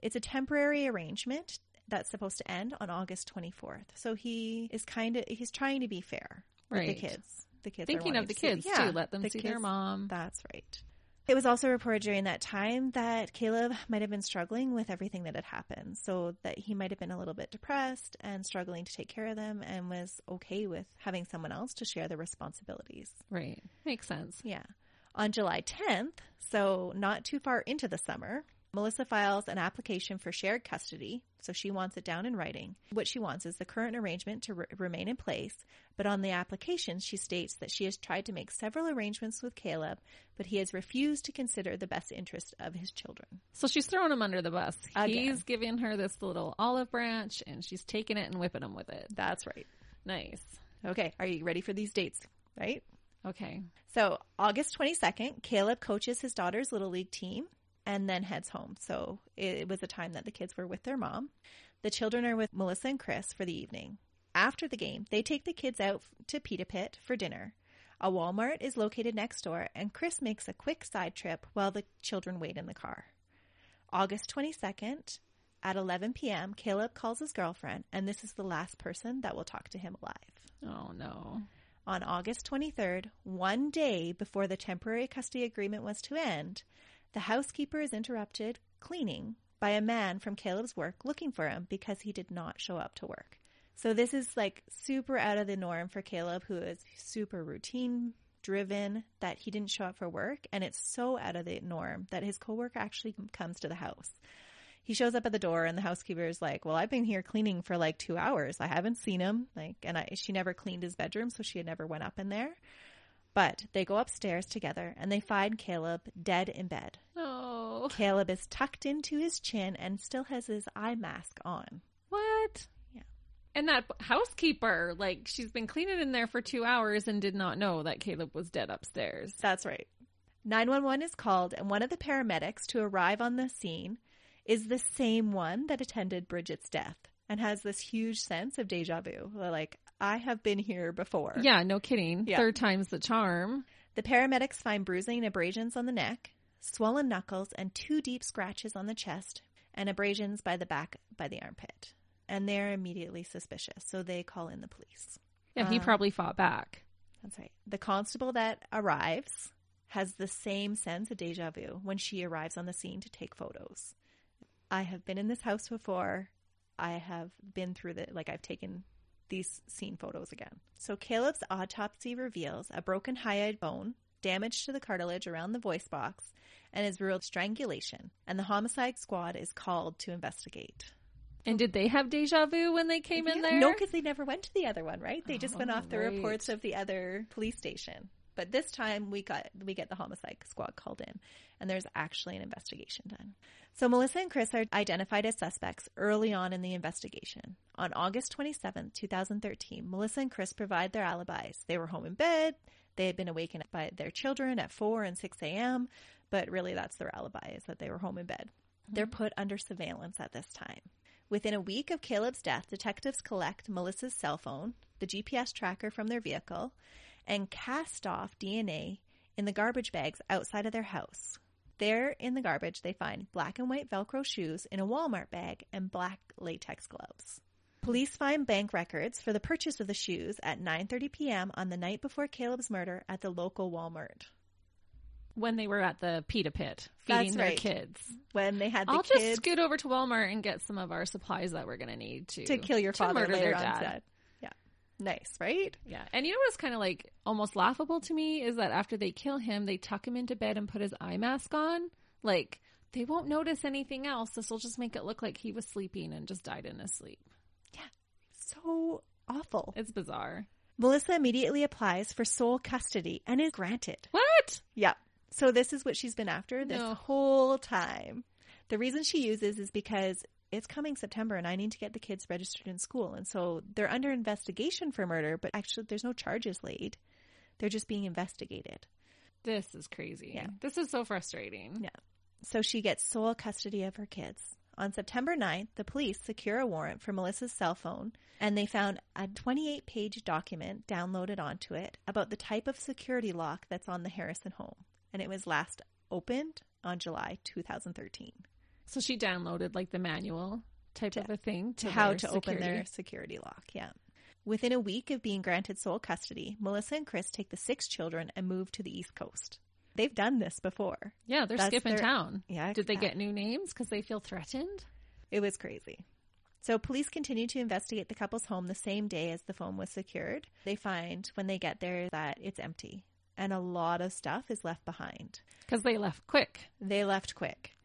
It's a temporary arrangement that's supposed to end on August 24th. So he is kind of he's trying to be fair with the kids. The kids Thinking of the see- kids yeah, too. Let them the see their kids- mom. That's right. It was also reported during that time that Caleb might have been struggling with everything that had happened. So that he might have been a little bit depressed and struggling to take care of them and was okay with having someone else to share the responsibilities. Right. Makes sense. Yeah. On July 10th, so not too far into the summer, Melissa files an application for shared custody, so she wants it down in writing. What she wants is the current arrangement to re- remain in place, but on the application, she states that she has tried to make several arrangements with Caleb, but he has refused to consider the best interest of his children. So she's throwing him under the bus. Again. He's giving her this little olive branch and she's taking it and whipping him with it. That's right. Nice. Okay, are you ready for these dates? Right? Okay. So, August 22nd, Caleb coaches his daughter's Little League team and then heads home. So, it was a time that the kids were with their mom. The children are with Melissa and Chris for the evening. After the game, they take the kids out to Pita Pit for dinner. A Walmart is located next door, and Chris makes a quick side trip while the children wait in the car. August 22nd, at 11 p.m., Caleb calls his girlfriend, and this is the last person that will talk to him alive. Oh no. On August 23rd, one day before the temporary custody agreement was to end, the housekeeper is interrupted cleaning by a man from Caleb's work looking for him because he did not show up to work. So this is like super out of the norm for Caleb, who is super routine driven, that he didn't show up for work. And it's so out of the norm that his coworker actually comes to the house. He shows up at the door and the housekeeper is like, well, I've been here cleaning for like two hours. I haven't seen him. Like, and I, she never cleaned his bedroom. So she had never went up in there. But they go upstairs together and they find Caleb dead in bed. Oh. Caleb is tucked into his chin and still has his eye mask on. What? Yeah. And that housekeeper, like, she's been cleaning in there for two hours and did not know that Caleb was dead upstairs. That's right. 911 is called, and one of the paramedics to arrive on the scene is the same one that attended Bridget's death and has this huge sense of deja vu. Like, I have been here before. Yeah, no kidding. Yeah. Third time's the charm. The paramedics find bruising and abrasions on the neck, swollen knuckles, and two deep scratches on the chest, and abrasions by the back by the armpit. And they're immediately suspicious, so they call in the police. Yeah, he Uh, probably fought back. That's right. The constable that arrives has the same sense of deja vu when she arrives on the scene to take photos. I have been in this house before. I have been through the, like, I've taken these scene photos again. So Caleb's autopsy reveals a broken hyoid bone, damage to the cartilage around the voice box, and is ruled strangulation. And the homicide squad is called to investigate. And did they have deja vu when they came in there? No, because they never went to the other one, right? They just went Oh, off the right. reports of the other police station. But this time we got we get the homicide squad called in, and there's actually an investigation done. So Melissa and Chris are identified as suspects early on in the investigation. On August 27, 2013, Melissa and Chris provide their alibis. They were home in bed. They had been awakened by their children at 4 and 6 a.m., but really that's their alibi is that they were home in bed. Mm-hmm. They're put under surveillance at this time. Within a week of Caleb's death, detectives collect Melissa's cell phone, the GPS tracker from their vehicle, and cast off DNA in the garbage bags outside of their house. There in the garbage, they find black and white Velcro shoes in a Walmart bag and black latex gloves. Police find bank records for the purchase of the shoes at 9:30 p.m. on the night before Caleb's murder at the local Walmart. when they were at the pita pit feeding That's their right. kids. When they had the I'll kids just scoot over to Walmart and get some of our supplies that we're going to need to to kill your to father murder later their on dad. set. Nice, right? Yeah. And you know what's kind of like almost laughable to me is that after they kill him, they tuck him into bed and put his eye mask on. Like, they won't notice anything else. This will just make it look like he was sleeping and just died in his sleep. Yeah. So awful. It's bizarre. Melissa immediately applies for sole custody and is granted. What? Yeah. So this is what she's been after this No. whole time. The reason she uses is because it's coming September and I need to get the kids registered in school. And so they're under investigation for murder, but actually there's no charges laid. They're just being investigated. This is crazy. Yeah. This is so frustrating. Yeah. So she gets sole custody of her kids. On September 9th, the police secure a warrant for Melissa's cell phone and they found a 28 page document downloaded onto it about the type of security lock that's on the Harrison home. And it was last opened on July 2013 So she downloaded like the manual type To- of a thing to how to open their security. lock. Yeah. Within a week of being granted sole custody, Melissa and Chris take the six children and move to the East Coast. They've done this before. Yeah, they're That's skipping their- town. Yeah. Did they get new names because they feel threatened? It was crazy. So police continue to investigate the couple's home the same day as the phone was secured. They find when they get there that it's empty and a lot of stuff is left behind. Because they left quick. They left quick.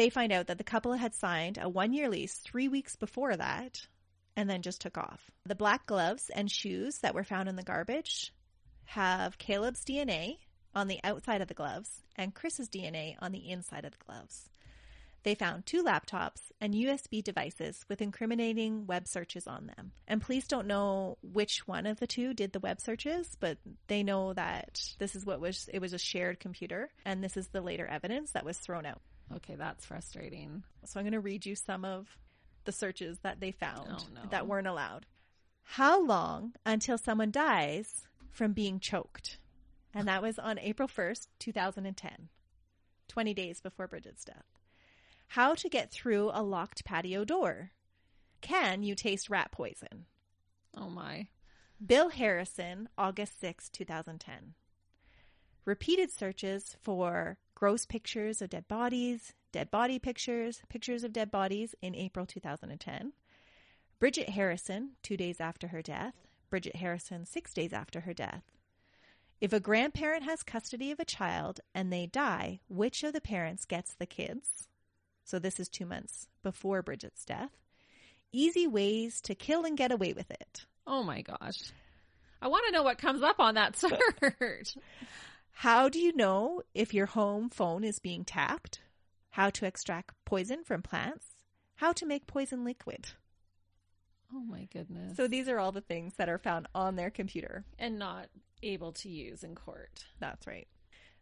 They find out that the couple had signed a one year lease three weeks before that and then just took off. The black gloves and shoes that were found in the garbage have Caleb's DNA on the outside of the gloves and Chris's DNA on the inside of the gloves. They found two laptops and USB devices with incriminating web searches on them. And police don't know which one of the two did the web searches, but they know that this is what was it was a shared computer and this is the later evidence that was thrown out. Okay, that's frustrating. So I'm going to read you some of the searches that they found Oh, no. that weren't allowed. How long until someone dies from being choked? And that was on April 1st, 2010, 20 days before Bridget's death. How to get through a locked patio door? Can you taste rat poison? Oh my. Bill Harrison, August 6, 2010. Repeated searches for gross pictures of dead bodies, dead body pictures, pictures of dead bodies in April 2010. Bridget Harrison, two days after her death. Bridget Harrison, six days after her death. If a grandparent has custody of a child and they die, which of the parents gets the kids? So this is two months before Bridget's death. Easy ways to kill and get away with it. Oh my gosh. I want to know what comes up on that search. How do you know if your home phone is being tapped? How to extract poison from plants? How to make poison liquid? oh my goodness. So these are all the things that are found on their computer. and not able to use in court. That's right.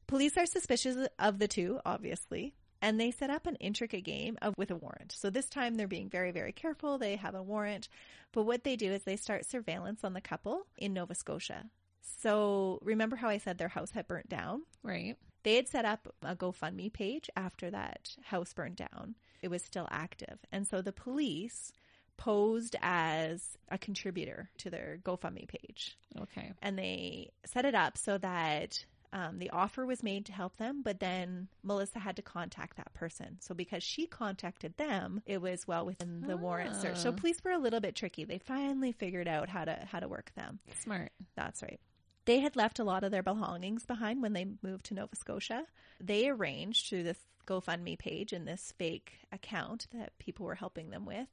Police are suspicious of the two, obviously, and they set up an intricate game of with a warrant. So this time they're being very, very careful. They have a warrant, but what they do is they start surveillance on the couple in Nova Scotia. So remember how I said their house had burnt down? Right. They had set up a GoFundMe page after that house burned down. It was still active. And so the police posed as a contributor to their GoFundMe page. Okay. And they set it up so that um, the offer was made to help them, but then Melissa had to contact that person. So because she contacted them, it was well within the warrant search. So Ah. police were a little bit tricky. They finally figured out how to how to work them. Smart. That's right. They had left a lot of their belongings behind when they moved to Nova Scotia. They arranged through this GoFundMe page and this fake account that people were helping them with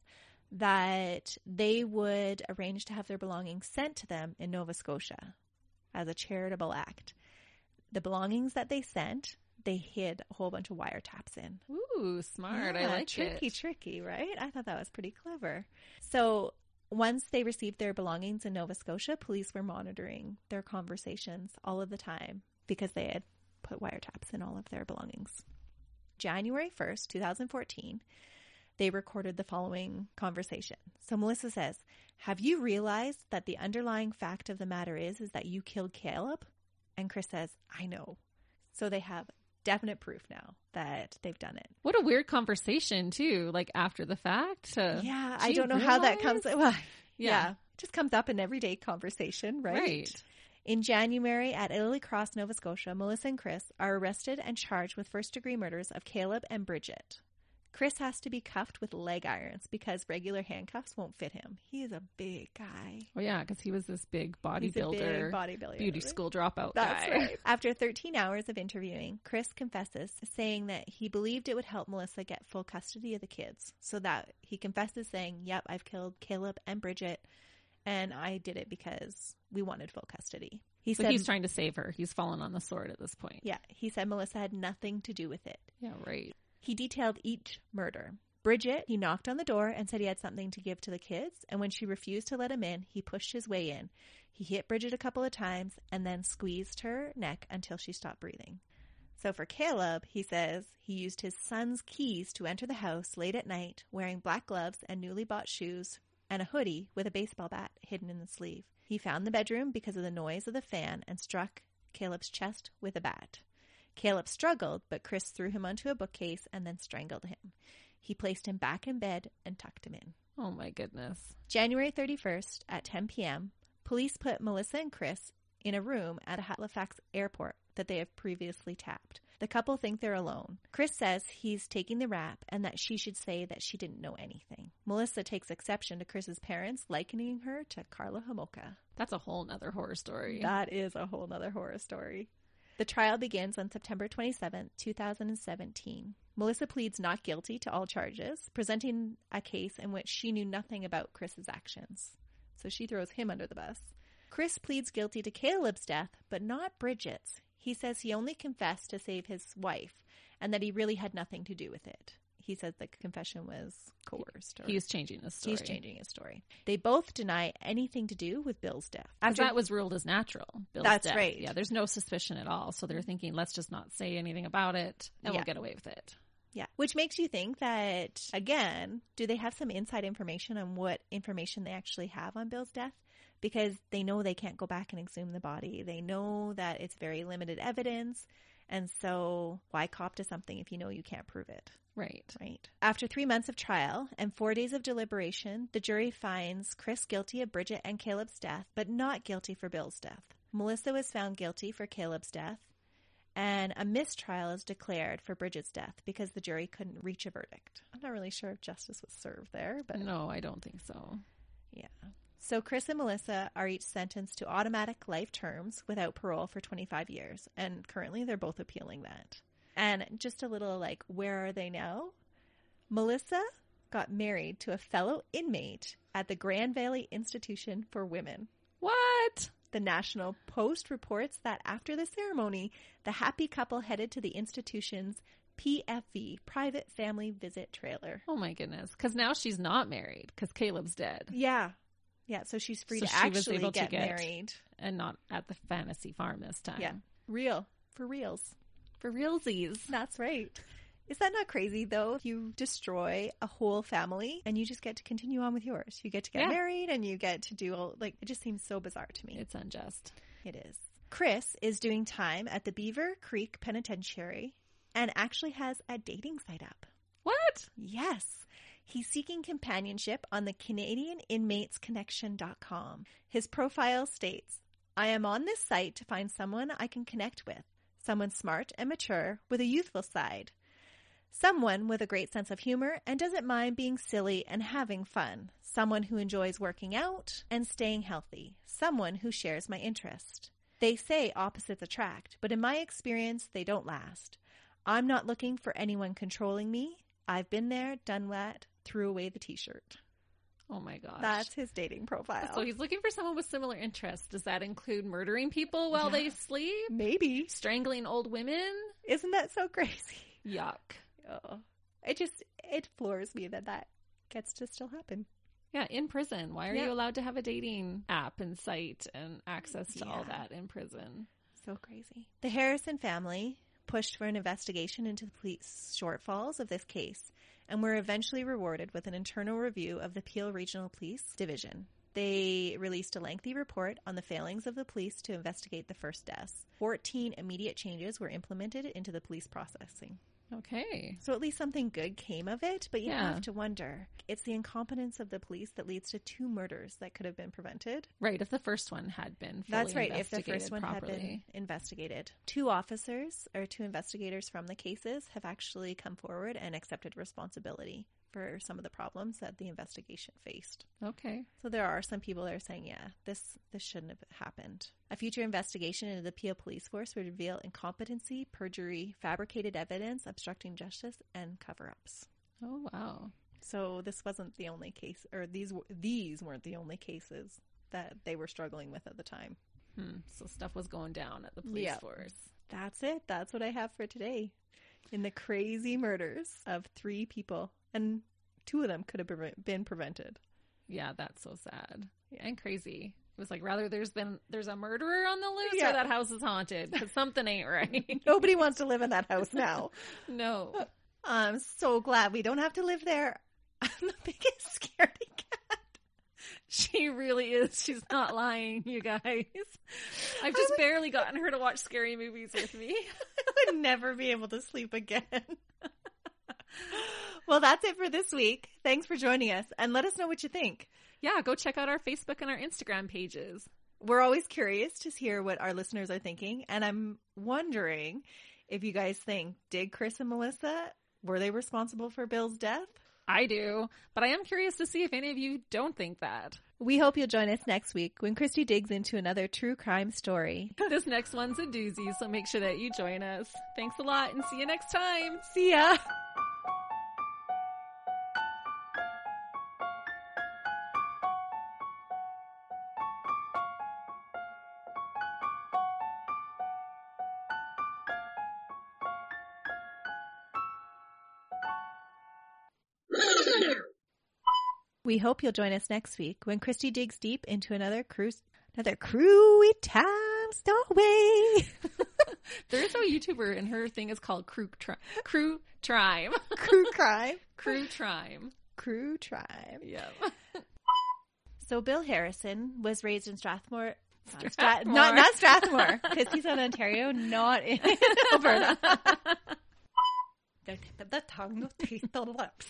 that they would arrange to have their belongings sent to them in Nova Scotia as a charitable act. The belongings that they sent, they hid a whole bunch of wiretaps in. Ooh, smart. I Yeah, like tricky, it. tricky, right? I thought that was pretty clever. So once they received their belongings in Nova Scotia, police were monitoring their conversations all of the time because they had put wiretaps in all of their belongings. January 1st, 2014, they recorded the following conversation. So Melissa says, "Have you realized that the underlying fact of the matter is is that you killed Caleb?" And Chris says, "I know." So they have definite proof now that they've done it. What a weird conversation too. Like after the fact. To, Yeah, I don't know how that comes. Well, yeah. Yeah. it just comes up in everyday conversation, right? Right. In January at Italy Cross, Nova Scotia, Melissa and Chris are arrested and charged with first degree murders of Caleb and Bridget. Chris has to be cuffed with leg irons because regular handcuffs won't fit him. He is a big guy. Well, yeah, because he was this big big bodybuilder, bodybuilder. beauty school dropout That's guy. right. After 13 hours of interviewing, Chris confesses, saying that he believed it would help Melissa get full custody of the kids. So that he confesses, saying, Yep, I've killed Caleb and Bridget, and I did it because we wanted full custody. He So said, he's trying to save her. He's fallen on the sword at this point. Yeah, he said Melissa had nothing to do with it. Yeah, right. He detailed each murder. Bridget, he knocked on the door and said he had something to give to the kids, and when she refused to let him in, he pushed his way in. He hit Bridget a couple of times and then squeezed her neck until she stopped breathing. So for Caleb, he says he used his son's keys to enter the house late at night, wearing black gloves and newly bought shoes and a hoodie with a baseball bat hidden in the sleeve. He found the bedroom because of the noise of the fan and struck Caleb's chest with a bat. Caleb struggled, but Chris threw him onto a bookcase and then strangled him. He placed him back in bed and tucked him in. Oh my goodness. January 31st at 10 p.m., police put Melissa and Chris in a room at a Halifax Airport that they have previously tapped. The couple think they're alone. Chris says he's taking the rap and that she should say that she didn't know anything. Melissa takes exception to Chris's parents likening her to Karla Homolka. That's a whole nother horror story. That is a whole nother horror story. The trial begins on September 27, 2017. Melissa pleads not guilty to all charges, presenting a case in which she knew nothing about Chris's actions. So she throws him under the bus. Chris pleads guilty to Caleb's death, but not Bridget's. He says he only confessed to save his wife and that he really had nothing to do with it. He says the confession was coerced. Or He was changing his story. he's changing his story. They both deny anything to do with Bill's death. After that was ruled as natural. Bill's That's death. right. Yeah, there's no suspicion at all. So they're thinking, let's just not say anything about it and Yeah. we'll get away with it. Yeah. Which makes you think that, again, do they have some inside information on what information they actually have on Bill's death? Because they know they can't go back and exhume the body. They know that it's very limited evidence. And so why cop to something if you know you can't prove it? Right. Right. After three months of trial and four days of deliberation, the jury finds Chris guilty of Bridget and Caleb's death, but not guilty for Bill's death. Melissa was found guilty for Caleb's death, and a mistrial is declared for Bridget's death because the jury couldn't reach a verdict. I'm not really sure if justice was served there, but No, I don't think so. yeah. So Chris and Melissa are each sentenced to automatic life terms without parole for 25 years, and currently they're both appealing that. And just a little like, where are they now? Melissa got married to a fellow inmate at the Grand Valley Institution for Women. What? The National Post reports that after the ceremony, the happy couple headed to the institution's PFV, private family visit trailer. Oh my goodness. Because now she's not married because Caleb's dead Yeah. Yeah, so she's free So to actually get, get- married. and not at the fantasy farm this time. Yeah. Real. For reals. For realsies. That's right. Is that not crazy though? You destroy a whole family and you just get to continue on with yours. You get to get Yeah. married and you get to do all, like, it just seems so bizarre to me. It's unjust. It is. Chris is doing time at the Beaver Creek Penitentiary and actually has a dating site up. What? Yes. He's seeking companionship on the Canadian Inmates Connection.com. His profile states I am on this site to find someone I can connect with, someone smart and mature with a youthful side, someone with a great sense of humor and doesn't mind being silly and having fun, someone who enjoys working out and staying healthy, someone who shares my interest. They say opposites attract, but in my experience, they don't last. I'm not looking for anyone controlling me. I've been there, done that, threw away the t shirt. Oh my gosh. That's his dating profile. so he's looking for someone with similar interests. Does that include murdering people while they sleep? Maybe. Strangling old women? Isn't that so crazy? Yuck. Oh. It just, it floors me that that gets to still happen. Yeah, in prison. Why are Yeah. you allowed to have a dating app and site and access to all that in prison? So crazy. The Harrison family pushed for an investigation into the police shortfalls of this case and were eventually rewarded with an internal review of the Peel Regional Police Division. They released a lengthy report on the failings of the police to investigate the first deaths. 14 immediate changes were implemented into the police processing. Okay. So at least something good came of it, but you Yeah. have to wonder. It's the incompetence of the police that leads to two murders that could have been prevented. Right. If the first one had been That's right. If the first one properly. had been investigated, two officers or two investigators from the cases have actually come forward and accepted responsibility for some of the problems that the investigation faced. Okay. So there are some people that are saying, yeah, this this shouldn't have happened. A future investigation into the Peel Police Force would reveal incompetency, perjury, fabricated evidence, obstructing justice, and cover-ups. Oh wow. So this wasn't the only case, or these these weren't the only cases that they were struggling with at the time. Hmm. So stuff was going down at the police Yeah. force. That's it. That's what I have for today. In the crazy murders of three people, and two of them could have been prevented. Yeah, that's so sad and crazy. It was like rather there's been there's a murderer on the loose Yeah. or that house is haunted because something ain't right. Nobody wants to live in that house now. no. Uh, I'm so glad we don't have to live there. I'm the biggest scaredy cat. She really is. She's not lying, you guys. I've just barely gotten her to watch scary movies with me. I would never be able to sleep again. Well, that's it for this week. Thanks for joining us, and let us know what you think. Yeah, go check out our Facebook and our Instagram pages. We're always curious to hear what our listeners are thinking. And I'm wondering if you guys think, did Chris and Melissa, were they responsible for Bill's death? I do, but I am curious to see if any of you don't think that. We hope you'll join us next week when Christy digs into another true crime story. This next one's a doozy, so make sure that you join us. Thanks a lot and see you next time. See ya! We hope you'll join us next week when Christy digs deep into another cruise, another crewy time story. There's a YouTuber and her thing is called Crew Tri- Crew Trime. Crew crime. Crew Trime. Crew tribe. Yeah. So Bill Harrison was raised in Strathmore. Strathmore. not, not Strathmore, because he's in Ontario, not in Alberta. The tip the tongue, no teeth, the lips.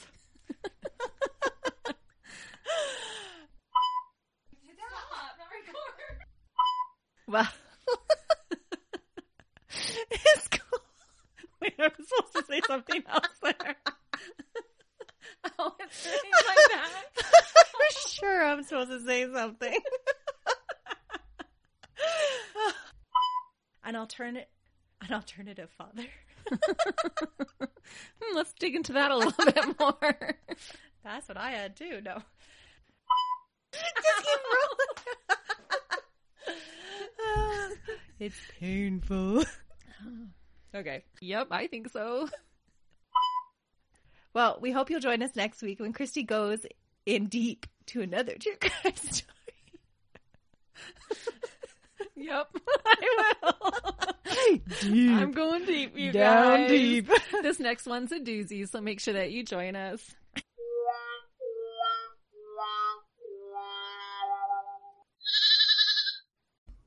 Well, it's cool. Wait, I was supposed to say something else there. oh, it's like that. I'm sure I'm supposed to say something. an alternate, an alternative father. Hmm, Let's dig into that a little bit more. That's what I had too. No, just keep rolling. It's painful. Okay. Yep, I think so. Well, we hope you'll join us next week when Christy goes in deep to another true crime story. Yep. I will. Deep. I'm going deep, you Down guys. deep. This next one's a doozy, so make sure that you join us.